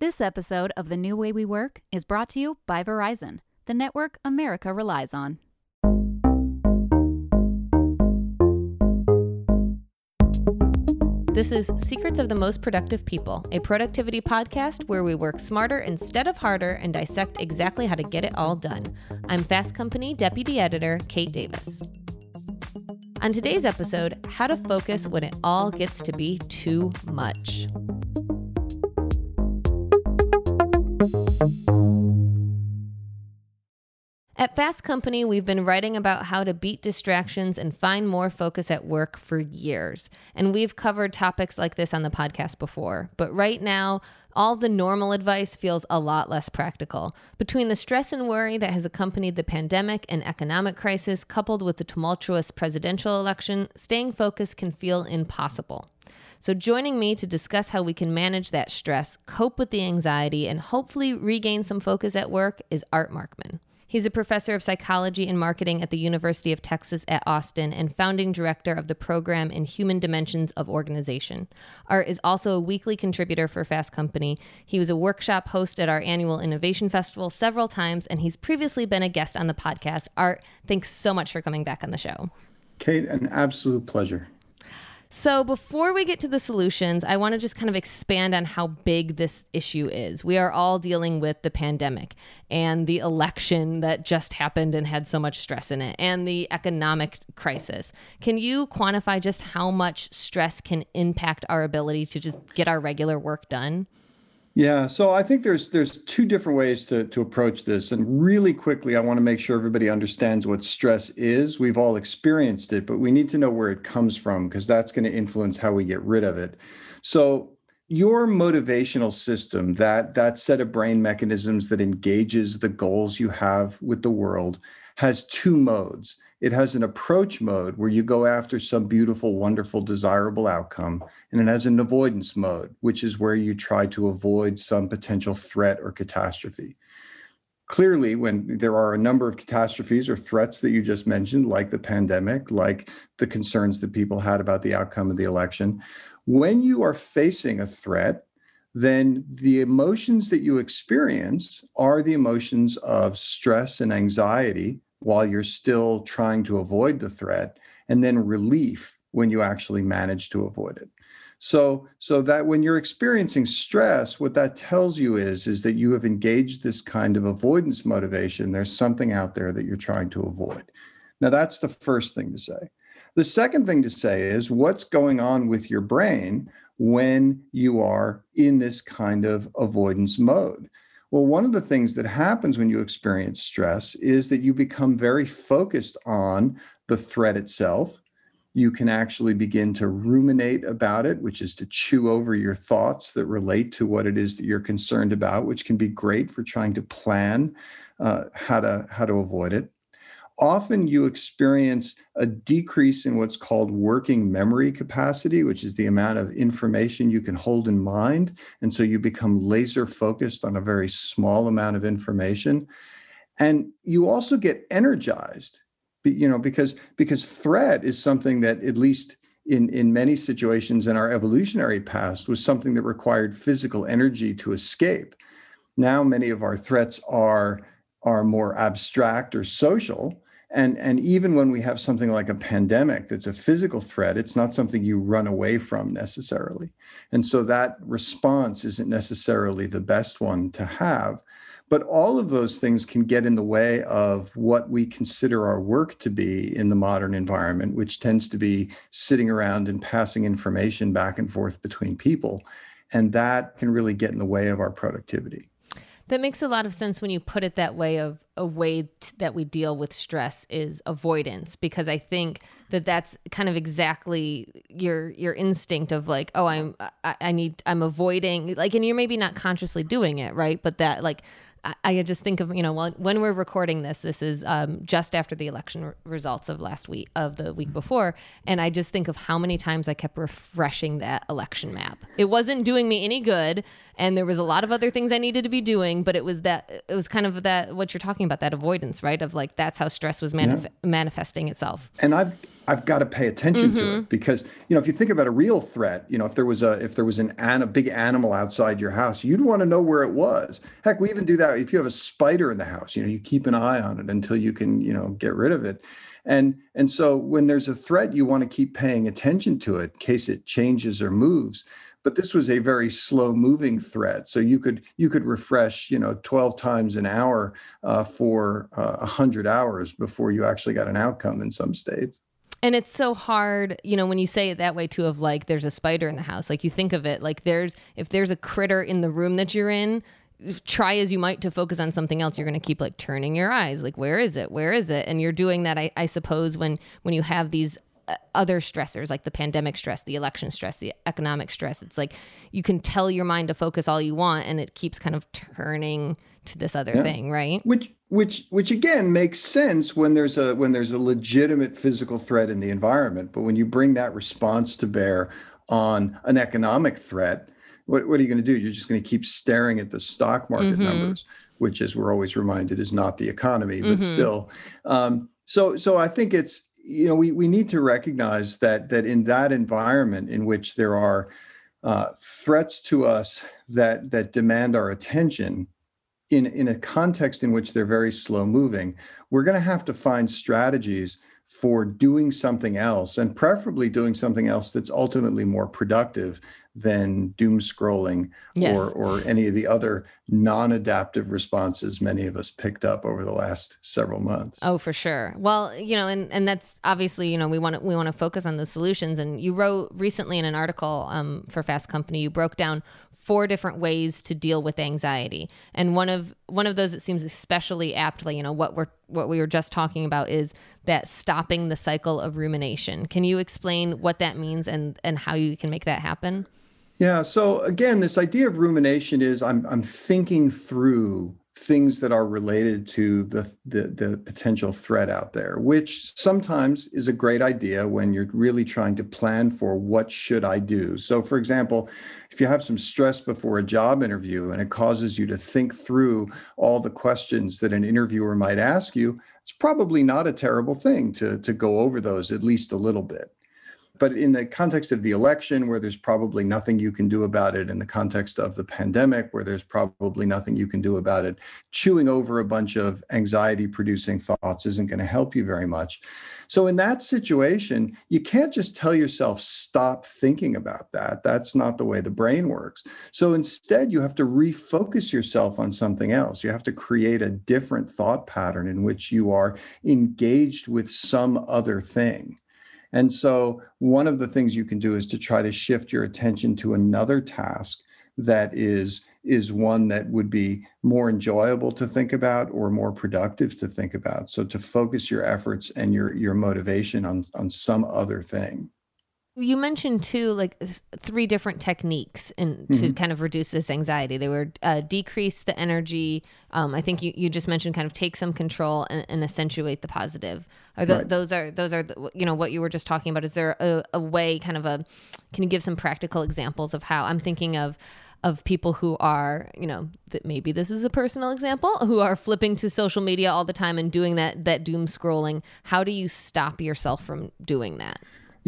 This episode of The New Way We Work is brought to you by Verizon, the network America relies on. This is Secrets of the Most Productive People, a productivity podcast where we work smarter instead of harder and dissect exactly how to get it all done. I'm Fast Company Deputy Editor Kate Davis. On today's episode, how to focus when it all gets to be too much. At Fast Company, we've been writing about how to beat distractions and find more focus at work for years. And we've covered topics like this on the podcast before. But right now, all the normal advice feels a lot less practical. Between the stress and worry that has accompanied the pandemic and economic crisis, coupled with the tumultuous presidential election, staying focused can feel impossible. So, joining me to discuss how we can manage that stress, cope with the anxiety, and hopefully regain some focus at work is Art Markman. He's a professor of psychology and marketing at the University of Texas at Austin and founding director of the program in Human Dimensions of Organization. Art is also a weekly contributor for Fast Company. He was a workshop host at our annual Innovation Festival several times, and he's previously been a guest on the podcast. Art, thanks so much for coming back on the show. Kate, an absolute pleasure. So, before we get to the solutions, I want to just kind of expand on how big this issue is. We are all dealing with the pandemic and the election that just happened and had so much stress in it, and the economic crisis. Can you quantify just how much stress can impact our ability to just get our regular work done? Yeah, so I think there's there's two different ways to to approach this, and really quickly, I want to make sure everybody understands what stress is. We've all experienced it, but we need to know where it comes from because that's going to influence how we get rid of it. So your motivational system, that that set of brain mechanisms that engages the goals you have with the world, has two modes. It has an approach mode where you go after some beautiful, wonderful, desirable outcome. And it has an avoidance mode, which is where you try to avoid some potential threat or catastrophe. Clearly, when there are a number of catastrophes or threats that you just mentioned, like the pandemic, like the concerns that people had about the outcome of the election, when you are facing a threat, then the emotions that you experience are the emotions of stress and anxiety while you're still trying to avoid the threat, and then relief when you actually manage to avoid it. So, so that when you're experiencing stress, what that tells you is, is that you have engaged this kind of avoidance motivation. There's something out there that you're trying to avoid. Now, that's the first thing to say. The second thing to say is what's going on with your brain when you are in this kind of avoidance mode. Well, one of the things that happens when you experience stress is that you become very focused on the threat itself. You can actually begin to ruminate about it, which is to chew over your thoughts that relate to what it is that you're concerned about, which can be great for trying to plan uh, how to how to avoid it often you experience a decrease in what's called working memory capacity, which is the amount of information you can hold in mind. And so you become laser focused on a very small amount of information. And you also get energized, you know, because because threat is something that at least in, in many situations in our evolutionary past was something that required physical energy to escape. Now many of our threats are are more abstract or social and and even when we have something like a pandemic that's a physical threat it's not something you run away from necessarily. And so that response isn't necessarily the best one to have. But all of those things can get in the way of what we consider our work to be in the modern environment which tends to be sitting around and passing information back and forth between people. And that can really get in the way of our productivity that makes a lot of sense when you put it that way of a way t- that we deal with stress is avoidance because I think that that's kind of exactly your your instinct of like oh I'm I, I need I'm avoiding like and you're maybe not consciously doing it right? But that like I, just think of you know when we're recording this, this is um, just after the election results of last week of the week before, and I just think of how many times I kept refreshing that election map. It wasn't doing me any good, and there was a lot of other things I needed to be doing, but it was that it was kind of that what you're talking about that avoidance, right? Of like that's how stress was manif- yeah. manifesting itself. And I've I've got to pay attention mm-hmm. to it mm-hmm. because you know if you think about a real threat, you know if there was a if there was an, an a big animal outside your house, you'd want to know where it was. Heck, we even do that if you have a spider in the house. You know, you keep an eye on it until you can you know get rid of it. And and so when there's a threat, you want to keep paying attention to it in case it changes or moves but this was a very slow moving threat so you could you could refresh you know 12 times an hour uh, for uh, 100 hours before you actually got an outcome in some states and it's so hard you know when you say it that way too of like there's a spider in the house like you think of it like there's if there's a critter in the room that you're in try as you might to focus on something else you're going to keep like turning your eyes like where is it? Where is it? And you're doing that I, I suppose when when you have these other stressors like the pandemic stress, the election stress, the economic stress. It's like you can tell your mind to focus all you want and it keeps kind of turning to this other yeah. thing, right? Which which which again makes sense when there's a when there's a legitimate physical threat in the environment, but when you bring that response to bear on an economic threat, what, what are you going to do? You're just going to keep staring at the stock market mm-hmm. numbers, which as we're always reminded is not the economy, but mm-hmm. still. Um, so so I think it's you know we, we need to recognize that that in that environment in which there are uh, threats to us that that demand our attention in in a context in which they're very slow moving we're going to have to find strategies for doing something else and preferably doing something else that's ultimately more productive than doom scrolling yes. or or any of the other non-adaptive responses many of us picked up over the last several months. Oh, for sure. Well, you know, and and that's obviously, you know, we want to we want to focus on the solutions and you wrote recently in an article um, for Fast Company you broke down four different ways to deal with anxiety. And one of one of those that seems especially aptly, you know, what we're what we were just talking about is that stopping the cycle of rumination. Can you explain what that means and and how you can make that happen? Yeah, so again, this idea of rumination is I'm I'm thinking through things that are related to the, the, the potential threat out there which sometimes is a great idea when you're really trying to plan for what should i do. So for example if you have some stress before a job interview and it causes you to think through all the questions that an interviewer might ask you it's probably not a terrible thing to to go over those at least a little bit but in the context of the election, where there's probably nothing you can do about it, in the context of the pandemic, where there's probably nothing you can do about it, chewing over a bunch of anxiety producing thoughts isn't going to help you very much. So, in that situation, you can't just tell yourself, stop thinking about that. That's not the way the brain works. So, instead, you have to refocus yourself on something else. You have to create a different thought pattern in which you are engaged with some other thing. And so, one of the things you can do is to try to shift your attention to another task that is is one that would be more enjoyable to think about or more productive to think about. So to focus your efforts and your your motivation on on some other thing you mentioned too, like three different techniques and to mm-hmm. kind of reduce this anxiety. They were uh, decrease the energy. Um, I think you, you just mentioned kind of take some control and, and accentuate the positive. Are the, right. those are those are the, you know what you were just talking about? Is there a, a way, kind of a? Can you give some practical examples of how? I'm thinking of of people who are, you know, that maybe this is a personal example, who are flipping to social media all the time and doing that that doom scrolling. How do you stop yourself from doing that?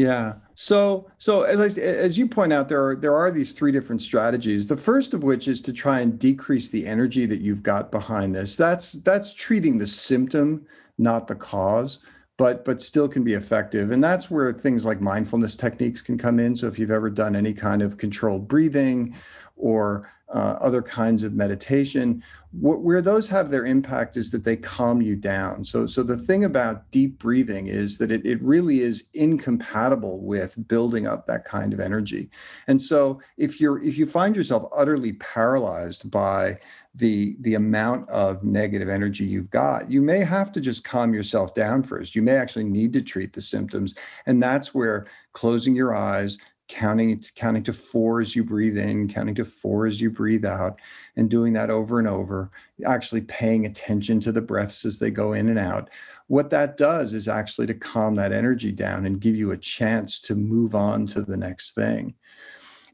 Yeah. So so as I as you point out, there are there are these three different strategies. The first of which is to try and decrease the energy that you've got behind this. That's that's treating the symptom, not the cause, but but still can be effective. And that's where things like mindfulness techniques can come in. So if you've ever done any kind of controlled breathing or uh, other kinds of meditation. where those have their impact is that they calm you down. So, so the thing about deep breathing is that it, it really is incompatible with building up that kind of energy. And so, if you're if you find yourself utterly paralyzed by the the amount of negative energy you've got you may have to just calm yourself down first you may actually need to treat the symptoms and that's where closing your eyes counting counting to four as you breathe in counting to four as you breathe out and doing that over and over actually paying attention to the breaths as they go in and out. What that does is actually to calm that energy down and give you a chance to move on to the next thing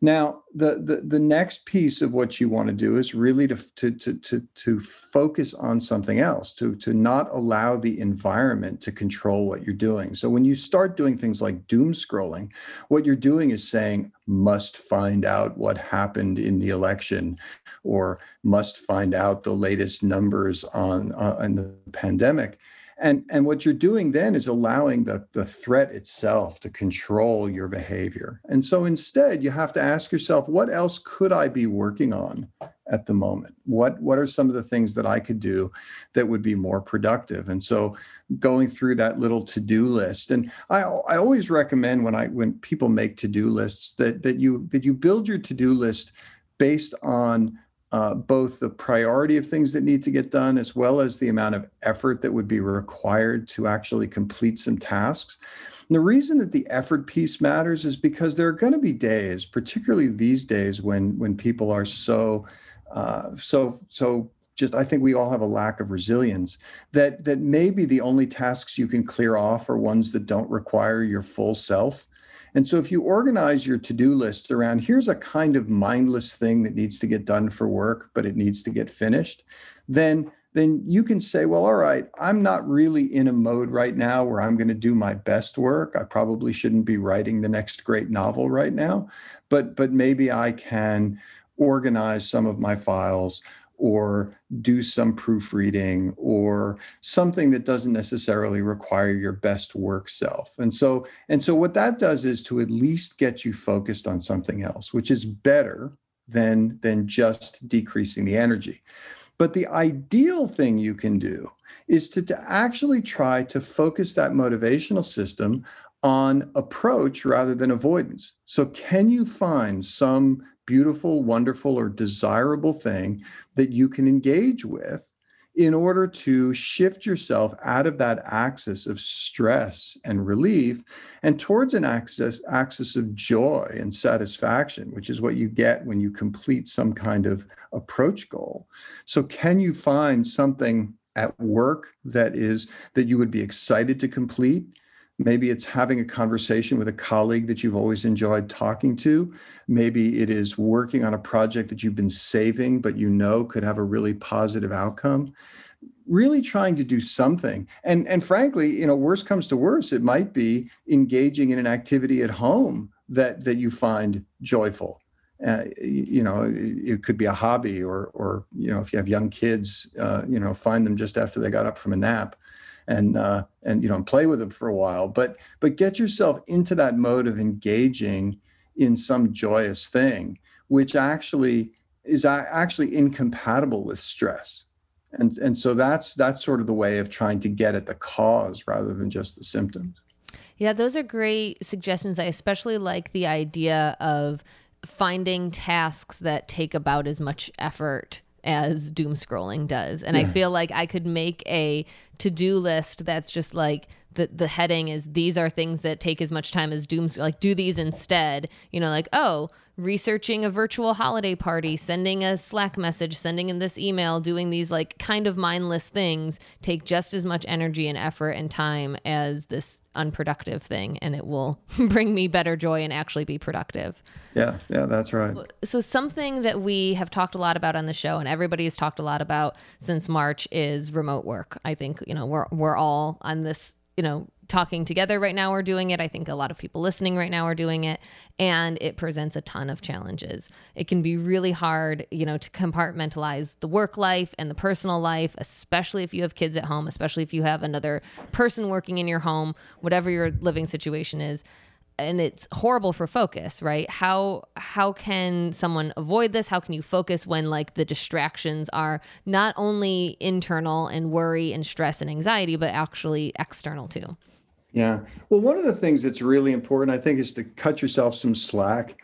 Now, the, the the next piece of what you want to do is really to to to to, to focus on something else, to to not allow the environment to control what you're doing. So when you start doing things like doom scrolling, what you're doing is saying must find out what happened in the election, or must find out the latest numbers on uh, on the pandemic and and what you're doing then is allowing the the threat itself to control your behavior. And so instead you have to ask yourself what else could i be working on at the moment? What what are some of the things that i could do that would be more productive? And so going through that little to-do list and i i always recommend when i when people make to-do lists that that you that you build your to-do list based on uh, both the priority of things that need to get done as well as the amount of effort that would be required to actually complete some tasks. And the reason that the effort piece matters is because there are going to be days, particularly these days, when when people are so uh, so so just I think we all have a lack of resilience that that maybe the only tasks you can clear off are ones that don't require your full self and so if you organize your to-do list around here's a kind of mindless thing that needs to get done for work, but it needs to get finished, then then you can say, well, all right, I'm not really in a mode right now where I'm going to do my best work. I probably shouldn't be writing the next great novel right now, but but maybe I can organize some of my files or do some proofreading or something that doesn't necessarily require your best work self. And so and so what that does is to at least get you focused on something else which is better than than just decreasing the energy. But the ideal thing you can do is to, to actually try to focus that motivational system on approach rather than avoidance. So, can you find some beautiful, wonderful, or desirable thing that you can engage with in order to shift yourself out of that axis of stress and relief and towards an axis axis of joy and satisfaction which is what you get when you complete some kind of approach goal so can you find something at work that is that you would be excited to complete Maybe it's having a conversation with a colleague that you've always enjoyed talking to. Maybe it is working on a project that you've been saving, but you know could have a really positive outcome. Really trying to do something. And, and frankly, you know, worst comes to worst, it might be engaging in an activity at home that, that you find joyful. Uh, you know, it could be a hobby, or, or you know, if you have young kids, uh, you know, find them just after they got up from a nap and uh, and you know and play with them for a while but but get yourself into that mode of engaging in some joyous thing which actually is actually incompatible with stress and and so that's that's sort of the way of trying to get at the cause rather than just the symptoms yeah those are great suggestions i especially like the idea of finding tasks that take about as much effort as doom scrolling does. And yeah. I feel like I could make a to do list that's just like the the heading is these are things that take as much time as dooms like do these instead. You know like oh researching a virtual holiday party sending a slack message sending in this email doing these like kind of mindless things take just as much energy and effort and time as this unproductive thing and it will bring me better joy and actually be productive. Yeah yeah that's right. So something that we have talked a lot about on the show and everybody has talked a lot about since march is remote work i think you know we're we're all on this you know, talking together right now are doing it. I think a lot of people listening right now are doing it. And it presents a ton of challenges. It can be really hard, you know, to compartmentalize the work life and the personal life, especially if you have kids at home, especially if you have another person working in your home, whatever your living situation is and it's horrible for focus right? How how can someone avoid this? How can you focus when like the distractions are not only internal and worry and stress and anxiety but actually external too? Yeah. Well one of the things that's really important i think is to cut yourself some slack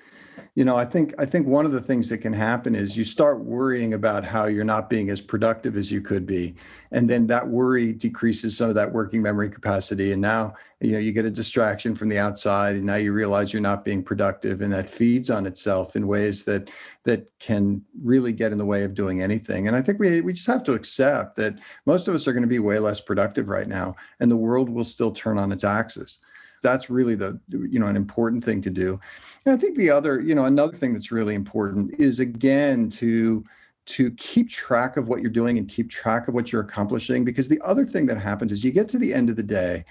you know i think i think one of the things that can happen is you start worrying about how you're not being as productive as you could be. And then that worry decreases some of that working memory capacity. And now you know you get a distraction from the outside and now you realize you're not being productive. And that feeds on itself in ways that that can really get in the way of doing anything. And i think we we just have to accept that most of us are going to be way less productive right now and the world will still turn on its axis that's really the you know an important thing to do. And i think the other you know another thing that's really important is again to to keep track of what you're doing and keep track of what you're accomplishing because the other thing that happens is you get to the end of the day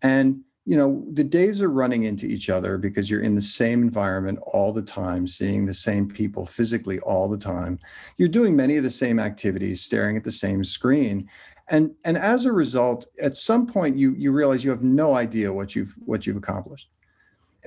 and you know the days are running into each other because you're in the same environment all the time seeing the same people physically all the time. You're doing many of the same activities staring at the same screen. And and as a result at some point you you realize you have no idea what you've what you've accomplished.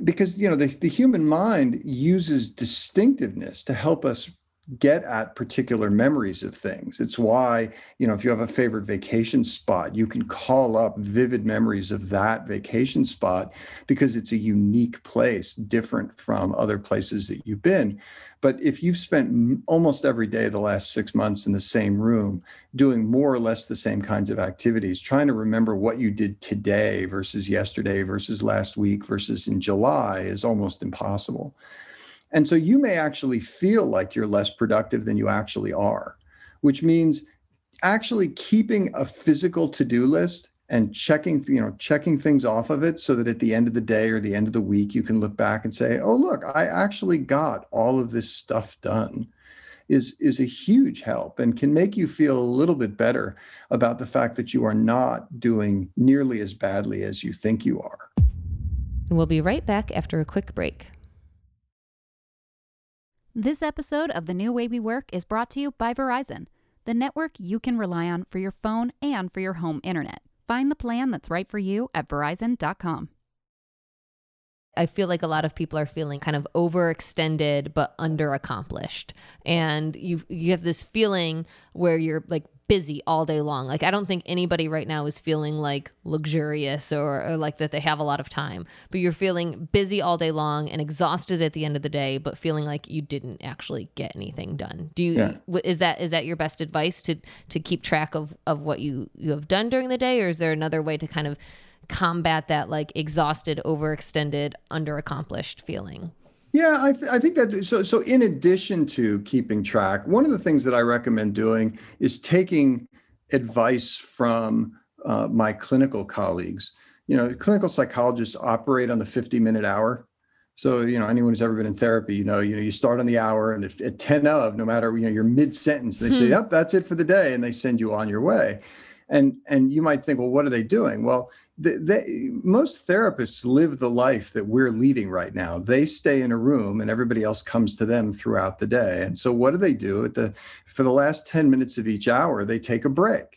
Because you know the, the human mind uses distinctiveness to help us get at particular memories of things. It's why, you know, if you have a favorite vacation spot, you can call up vivid memories of that vacation spot because it's a unique place, different from other places that you've been. But if you've spent almost every day the last six months in the same room, doing more or less the same kinds of activities, trying to remember what you did today versus yesterday versus last week versus in July is almost impossible. And so you may actually feel like you're less productive than you actually are, which means actually keeping a physical to-do list and checking you know checking things off of it so that at the end of the day or the end of the week you can look back and say oh look i actually got all of this stuff done is is a huge help and can make you feel a little bit better about the fact that you are not doing nearly as badly as you think you are. And we'll be right back after a quick break this episode of The New Way We Work is brought to you by Verizon, the network you can rely on for your phone and for your home internet. Find the plan that's right for you at verizon.com. I feel like a lot of people are feeling kind of overextended but underaccomplished. And you you have this feeling where you're like busy all day long. Like I don't think anybody right now is feeling like luxurious or, or, like that they have a lot of time, but you're feeling busy all day long and exhausted at the end of the day, but feeling like you didn't actually get anything done. Do you yeah. is that is that your best advice to to keep track of of what you you have done during the day or is there another way to kind of combat that like exhausted, overextended, underaccomplished feeling? Yeah, I, th- I think that so. So, in addition to keeping track, one of the things that I recommend doing is taking advice from uh, my clinical colleagues. You know, clinical psychologists operate on the 50 minute hour. So, you know, anyone who's ever been in therapy, you know, you know, you start on the hour and at, at 10 of, no matter, you know, you're mid sentence, they hmm. say, yep, that's it for the day. And they send you on your way and and you might think well what are they doing? Well the, they, most therapists live the life that we're leading right now. They stay in a room and everybody else comes to them throughout the day. And so what do they do at the for the last 10 minutes of each hour? They take a break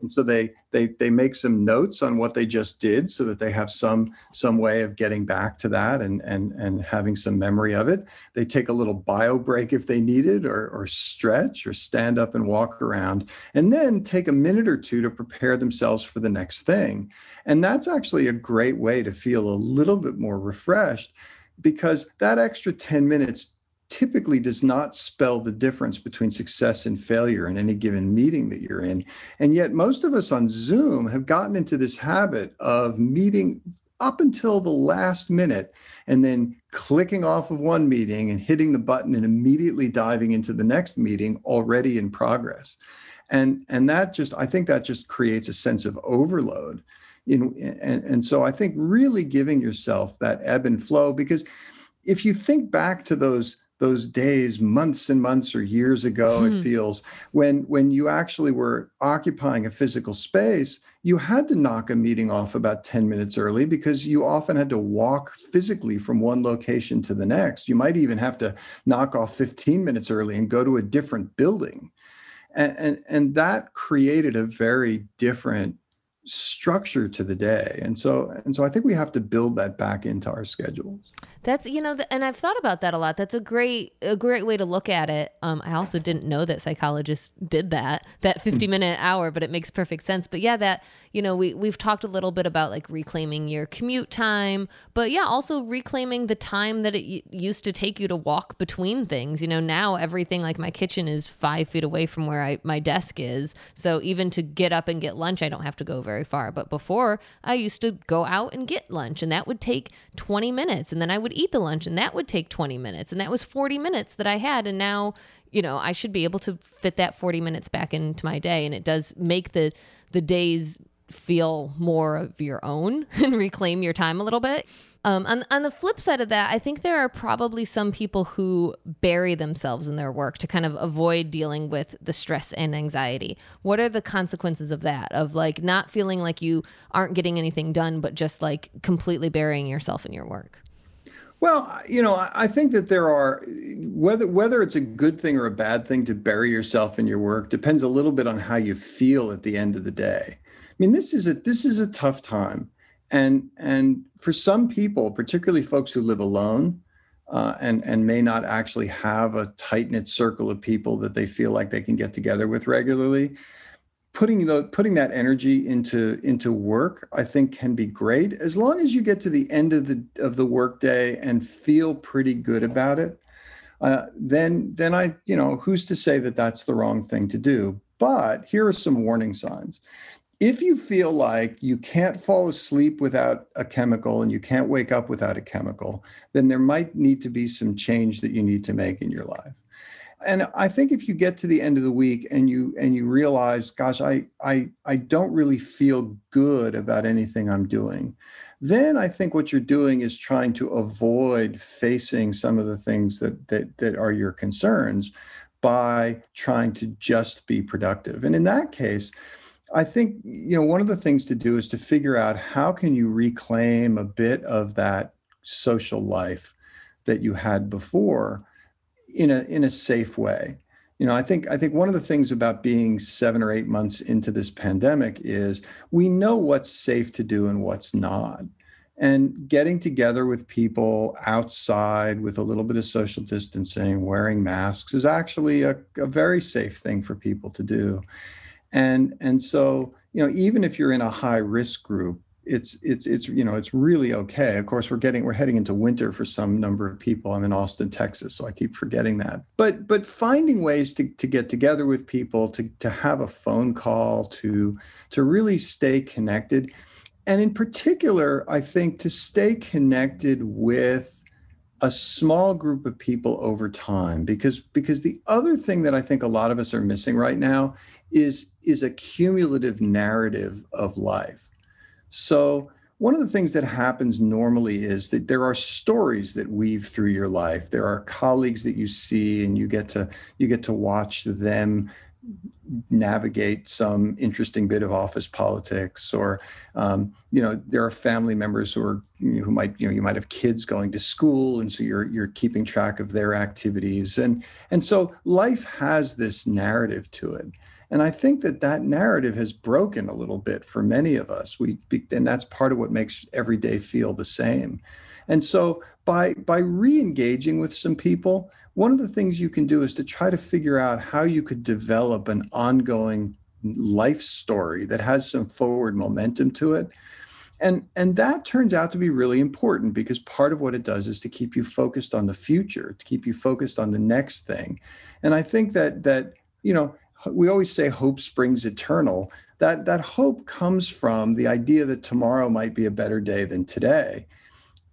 and so they they they make some notes on what they just did so that they have some some way of getting back to that and and and having some memory of it. They take a little bio break if they need it or or stretch or stand up and walk around and then take a minute or two to prepare themselves for the next thing. And that's actually a great way to feel a little bit more refreshed because that extra 10 minutes typically does not spell the difference between success and failure in any given meeting that you're in. And yet, most of us on Zoom have gotten into this habit of meeting up until the last minute and then clicking off of one meeting and hitting the button and immediately diving into the next meeting already in progress. And, and that just, I think that just creates a sense of overload. In, and, and so I think really giving yourself that ebb and flow, because if you think back to those those days months and months or years ago hmm. it feels when when you actually were occupying a physical space you had to knock a meeting off about 10 minutes early because you often had to walk physically from one location to the next you might even have to knock off 15 minutes early and go to a different building and and, and that created a very different structure to the day and so and so i think we have to build that back into our schedules that's you know, and I've thought about that a lot. That's a great a great way to look at it. Um, I also didn't know that psychologists did that that hmm. minute hour, but it makes perfect sense. But yeah, that you know we we've talked a little bit about like reclaiming your commute time, but yeah, also reclaiming the time that it used to take you to walk between things. You know, now everything like my kitchen is five feet away from where I my desk is, so even to get up and get lunch, I don't have to go very far. But before, I used to go out and get lunch, and that would take twenty minutes, and then I would eat the lunch and that would take 20 minutes and that was 40 minutes that I had and now you know I should be able to fit that 40 minutes back into my day and it does make the the days feel more of your own and reclaim your time a little bit. Um, on, on the flip side of that, I think there are probably some people who bury themselves in their work to kind of avoid dealing with the stress and anxiety. What are the consequences of that? Of like not feeling like you aren't getting anything done, but just like completely burying yourself in your work? Well, you know, I think that there are whether whether it's a good thing or a bad thing to bury yourself in your work depends a little bit on how you feel at the end of the day. I mean, this is a this is a tough time, and and for some people, particularly folks who live alone, uh, and and may not actually have a tight knit circle of people that they feel like they can get together with regularly, putting the putting that energy into into work i think can be great as long as you get to the end of the of the workday and feel pretty good about it uh, then then i you know who's to say that that's the wrong thing to do? But here are some warning signs if you feel like you can't fall asleep without a chemical and you can't wake up without a chemical then there might need to be some change that you need to make in your life. And i think if you get to the end of the week and you and you realize gosh i i i don't really feel good about anything i'm doing then i think what you're doing is trying to avoid facing some of the things that that that are your concerns by trying to just be productive. And in that case i think you know one of the things to do is to figure out how can you reclaim a bit of that social life that you had before in a in a safe way. You know i think i think one of the things about being 7 or 8 months into this pandemic is we know what's safe to do and what's not. And getting together with people outside with a little bit of social distancing wearing masks is actually a, a very safe thing for people to do and and so you know even if you're in a high risk group it's it's it's you know it's really okay. Of course we're getting we're heading into winter for some number of people. I'm in austin texas so i keep forgetting that. But but finding ways to, to get together with people to to have a phone call to to really stay connected. And in particular i think to stay connected with a small group of people over time because because the other thing that i think a lot of us are missing right now is is a cumulative narrative of life so, one of the things that happens normally is that there are stories that weave through your life. There are colleagues that you see, and you get to you get to watch them navigate some interesting bit of office politics or um, you know there are family members who are you know, who might you know you might have kids going to school and so you're you're keeping track of their activities and and so life has this narrative to it and I think that that narrative has broken a little bit for many of us. We and that's part of what makes every day feel the same. And so by by re-engaging with some people, one of the things you can do is to try to figure out how you could develop an ongoing life story that has some forward momentum to it. And, and that turns out to be really important because part of what it does is to keep you focused on the future, to keep you focused on the next thing. And I think that that you know we always say hope springs eternal. That that hope comes from the idea that tomorrow might be a better day than today.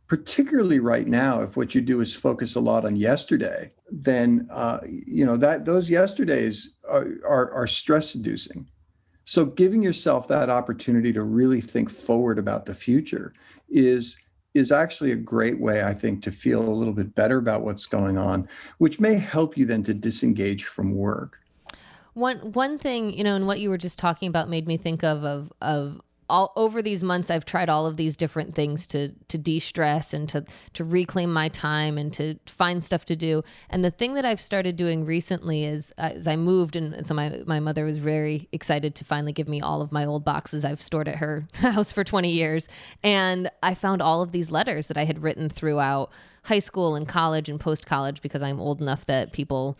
Particularly right now, if what you do is focus a lot on yesterday, then uh, you know that those yesterdays are, are, are stress-inducing. So giving yourself that opportunity to really think forward about the future is is actually a great way, I think, to feel a little bit better about what's going on, which may help you then to disengage from work. One one thing, you know, and what you were just talking about made me think of of of all over these months I've tried all of these different things to to de-stress and to to reclaim my time and to find stuff to do. And the thing that I've started doing recently is uh, as I moved and, and so my my mother was very excited to finally give me all of my old boxes I've stored at her house for 20 years and I found all of these letters that I had written throughout high school and college and post college because I'm old enough that people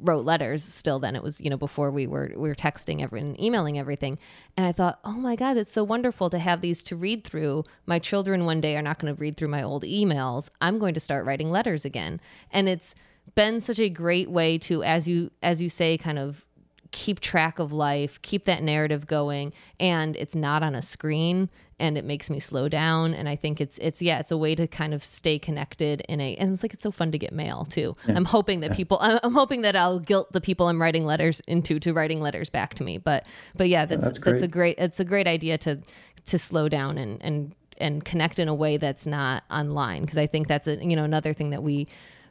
wrote letters still then. It was you know before we were we were texting every, and emailing everything. And i thought oh my god it's so wonderful to have these to read through. My children one day are not going to read through my old emails. I'm going to start writing letters again. And it's been such a great way to as you as you say kind of keep track of life, keep that narrative going, and it's not on a screen and it makes me slow down. And i think it's it's yeah it's a way to kind of stay connected in a and it's like it's so fun to get mail too. Yeah. i'm hoping that people I'm, hoping that i'll guilt the people i'm writing letters into to writing letters back to me. But but yeah that's yeah, that's, that's, a great. it's a great idea to to slow down and and and connect in a way that's not online. Because i think that's a you know another thing that we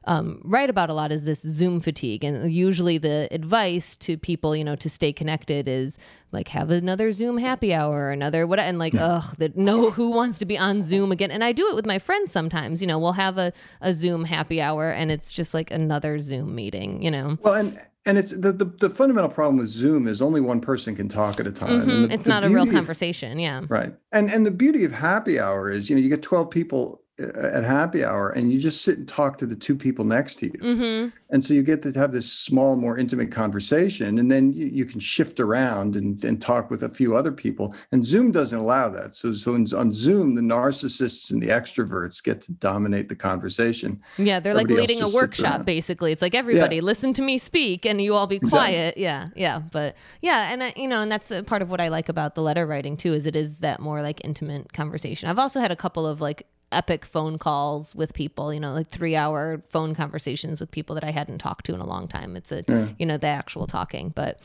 um, write about a lot is this Zoom fatigue. And usually the advice to people, you know, to stay connected is like have another Zoom happy hour, another what, and like, ugh, that no, who wants to be on Zoom again? And I do it with my friends sometimes. You know, we'll have a, a Zoom happy hour, and it's just like another Zoom meeting. You know. Well, and and it's the, the, the fundamental problem with Zoom is only one person can talk at a time. Mm-hmm. The, it's not a real conversation. Of, yeah. Right. And and the beauty of happy hour is, you know, you get 12 people at happy hour and you just sit and talk to the two people next to you. Mm-hmm. and so you get to have this small more intimate conversation and then you, you can shift around and, and talk with a few other people. And zoom doesn't allow that. So so in, on zoom the narcissists and the extroverts get to dominate the conversation. Yeah they're everybody like leading a workshop basically. It's like everybody yeah. listen to me speak and you all be quiet. Exactly. yeah yeah but yeah and you know and that's part of what i like about the letter writing too is it is that more like intimate conversation. I've also had a couple of like epic phone calls with people, you know, like three hour phone conversations with people that I hadn't talked to in a long time. It's a, yeah. you know, the actual talking. But,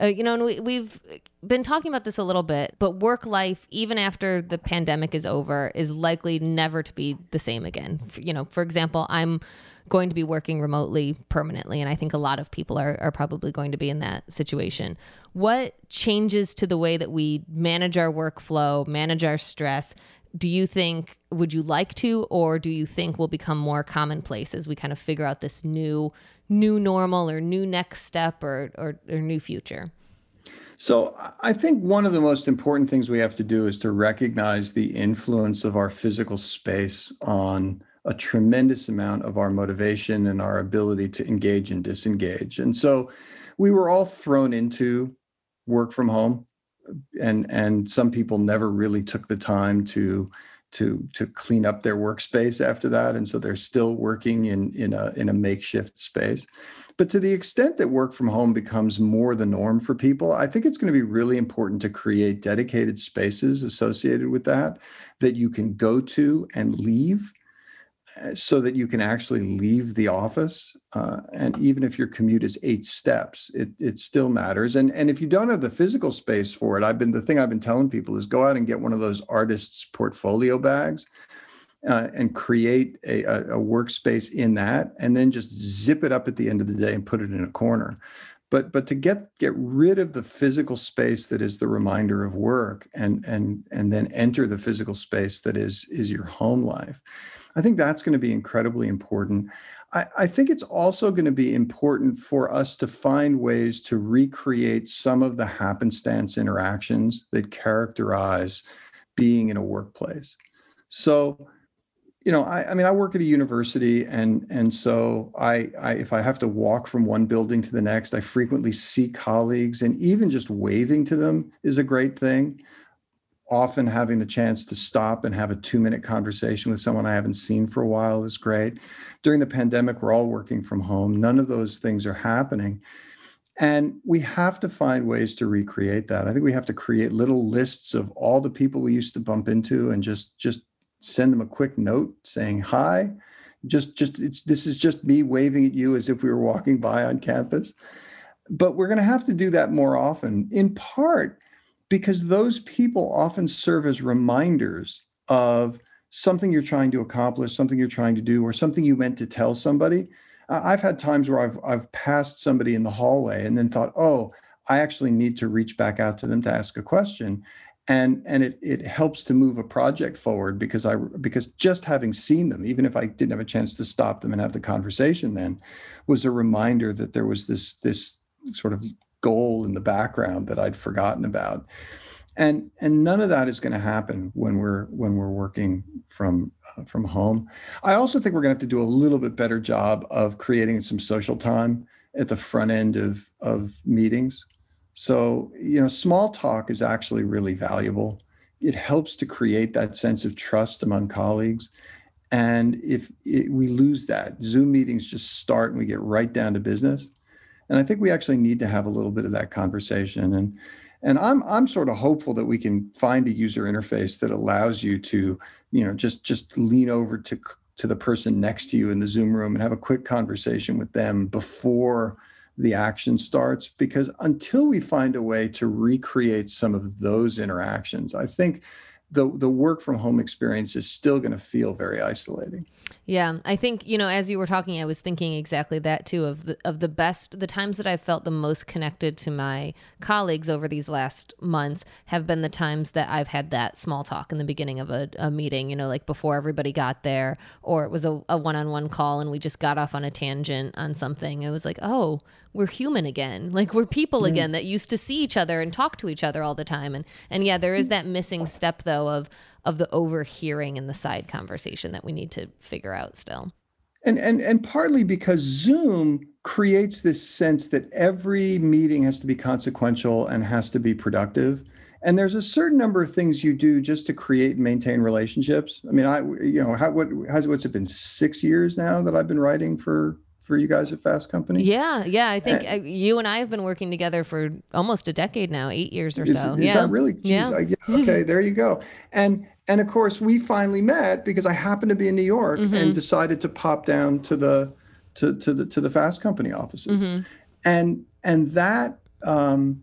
uh, you know, and we, we've been talking about this a little bit, but work life, even after the pandemic is over, is likely never to be the same again. You know, for example, I'm going to be working remotely permanently. And I think a lot of people are, are probably going to be in that situation. What changes to the way that we manage our workflow, manage our stress, do you think would you like to or do you think will become more commonplace as we kind of figure out this new new normal or new next step or or, or new future so I think one of the most important things we have to do is to recognize the influence of our physical space on a tremendous amount of our motivation and our ability to engage and disengage. And so we were all thrown into work from home and and some people never really took the time to to to clean up their workspace after that and so they're still working in in a in a makeshift space. But to the extent that work from home becomes more the norm for people i think it's going to be really important to create dedicated spaces associated with that that you can go to and leave so that you can actually leave the office. Uh, and even if your commute is eight steps, it, it still matters. And, and if you don't have the physical space for it, I've been the thing I've been telling people is go out and get one of those artists' portfolio bags. Uh, and create a, a, a workspace in that, and then just zip it up at the end of the day and put it in a corner but but to get get rid of the physical space that is the reminder of work and and and then enter the physical space that is is your home life I think that's going to be incredibly important. I, I, think it's also going to be important for us to find ways to recreate some of the happenstance interactions that characterize being in a workplace. So, you know, I, I mean, I work at a university, and and so I, I, if I have to walk from one building to the next, I frequently see colleagues, and even just waving to them is a great thing often having the chance to stop and have a two minute conversation with someone I haven't seen for a while is great. During the pandemic, we're all working from home. None of those things are happening. And we have to find ways to recreate that. I think we have to create little lists of all the people we used to bump into and just just send them a quick note saying hi. Just just it's this is just me waving at you as if we were walking by on campus. But we're going to have to do that more often, in part because those people often serve as reminders of something you're trying to accomplish, something you're trying to do, or something you meant to tell somebody. I've had times where I've I've passed somebody in the hallway and then thought, oh, I actually need to reach back out to them to ask a question. And, and it, it helps to move a project forward because I because just having seen them, even if I didn't have a chance to stop them and have the conversation then, was a reminder that there was this this sort of goal in the background that I'd forgotten about. And, and none of that is going to happen when we're when we're working from uh, from home. I also think we're going to have to do a little bit better job of creating some social time at the front end of of meetings. So you know, small talk is actually really valuable. It helps to create that sense of trust among colleagues. And if it, we lose that, Zoom meetings just start and we get right down to business and I think we actually need to have a little bit of that conversation. And and I'm I'm sort of hopeful that we can find a user interface that allows you to, you know, just just lean over to to the person next to you in the Zoom room and have a quick conversation with them before the action starts because until we find a way to recreate some of those interactions, I think the the work from home experience is still going to feel very isolating. Yeah, I think you know as you were talking, I was thinking exactly that too of the of the best the times that I've felt the most connected to my colleagues over these last months have been the times that I've had that small talk in the beginning of a, a meeting. You know, like before everybody got there, or it was a, a one-on-one call and we just got off on a tangent on something. It was like, oh, we're human again, like we're people mm. again that used to see each other and talk to each other all the time. And and yeah, there is that missing step though of of the overhearing and the side conversation that we need to figure out still. And and and partly because Zoom creates this sense that every meeting has to be consequential and has to be productive. And there's a certain number of things you do just to create and maintain relationships. I mean, I you know, how what has what's it been six years now that I've been writing for for you guys at Fast Company? Yeah, yeah. I think and, uh, you and I have been working together for almost a decade now, eight years or is, so. Is yeah. that really? Jeez, yeah. I, okay, there you go. And and of course, we finally met because I happened to be in New York mm-hmm. and decided to pop down to the to to the to the Fast Company offices, mm-hmm. and and that. Um,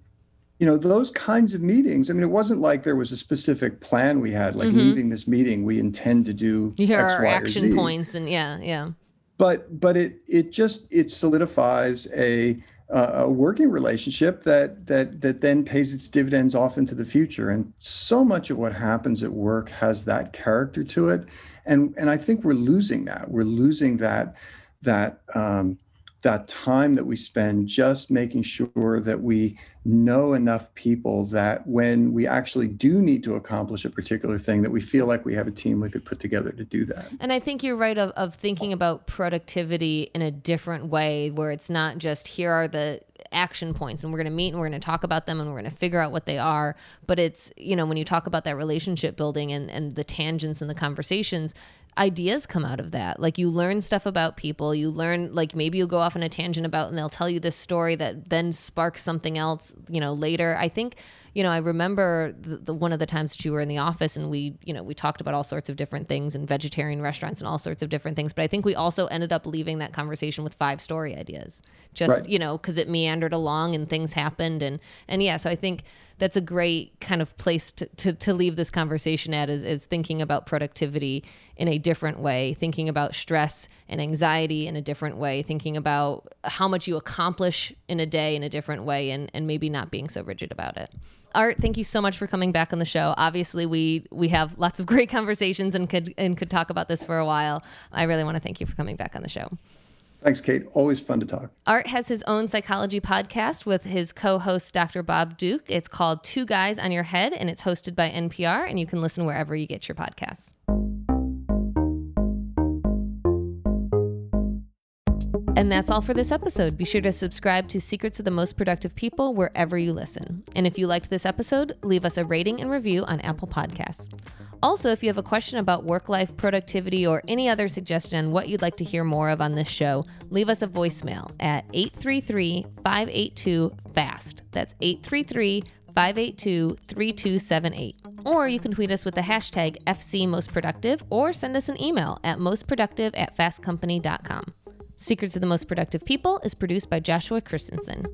you know those kinds of meetings i mean it wasn't like there was a specific plan we had like mm-hmm. leaving this meeting we intend to do here X, are action points and yeah yeah but but it it just it solidifies a a working relationship that that that then pays its dividends off into the future. And so much of what happens at work has that character to it. And and i think we're losing that. We're losing that that um, that time that we spend just making sure that we know enough people that when we actually do need to accomplish a particular thing that we feel like we have a team we could put together to do that. And i think you're right of, of thinking about productivity in a different way where it's not just here are the action points and we're going to meet and we're going to talk about them and we're going to figure out what they are. But it's you know when you talk about that relationship building and and the tangents and the conversations ideas come out of that. Like you learn stuff about people. You learn like maybe you'll go off on a tangent about and they'll tell you this story that then sparks something else, you know, later. I think, you know, I remember the, the, one of the times that you were in the office and we, you know, we talked about all sorts of different things and vegetarian restaurants and all sorts of different things. But I think we also ended up leaving that conversation with five story ideas. Just, right. you know, because it meandered along and things happened and and yeah, so I think that's a great kind of place to, to, to leave this conversation at is, is thinking about productivity in a different way, thinking about stress and anxiety in a different way, thinking about how much you accomplish in a day in a different way, and, and maybe not being so rigid about it. Art, thank you so much for coming back on the show. Obviously, we we have lots of great conversations and could and could talk about this for a while. I really want to thank you for coming back on the show. Thanks, Kate. Always fun to talk. Art has his own psychology podcast with his co host, Dr. Bob Duke. It's called Two Guys on Your Head, and it's hosted by NPR, and you can listen wherever you get your podcasts. And that's all for this episode. Be sure to subscribe to Secrets of the Most Productive People wherever you listen. And if you liked this episode, leave us a rating and review on Apple Podcasts. Also, if you have a question about work life productivity or any other suggestion on what you'd like to hear more of on this show, leave us a voicemail at 833 582 FAST. That's 833 582 3278. Or you can tweet us with the hashtag FC Most Productive or send us an email at mostproductive at fastcompany.com. Secrets of the Most Productive People is produced by Joshua Christensen.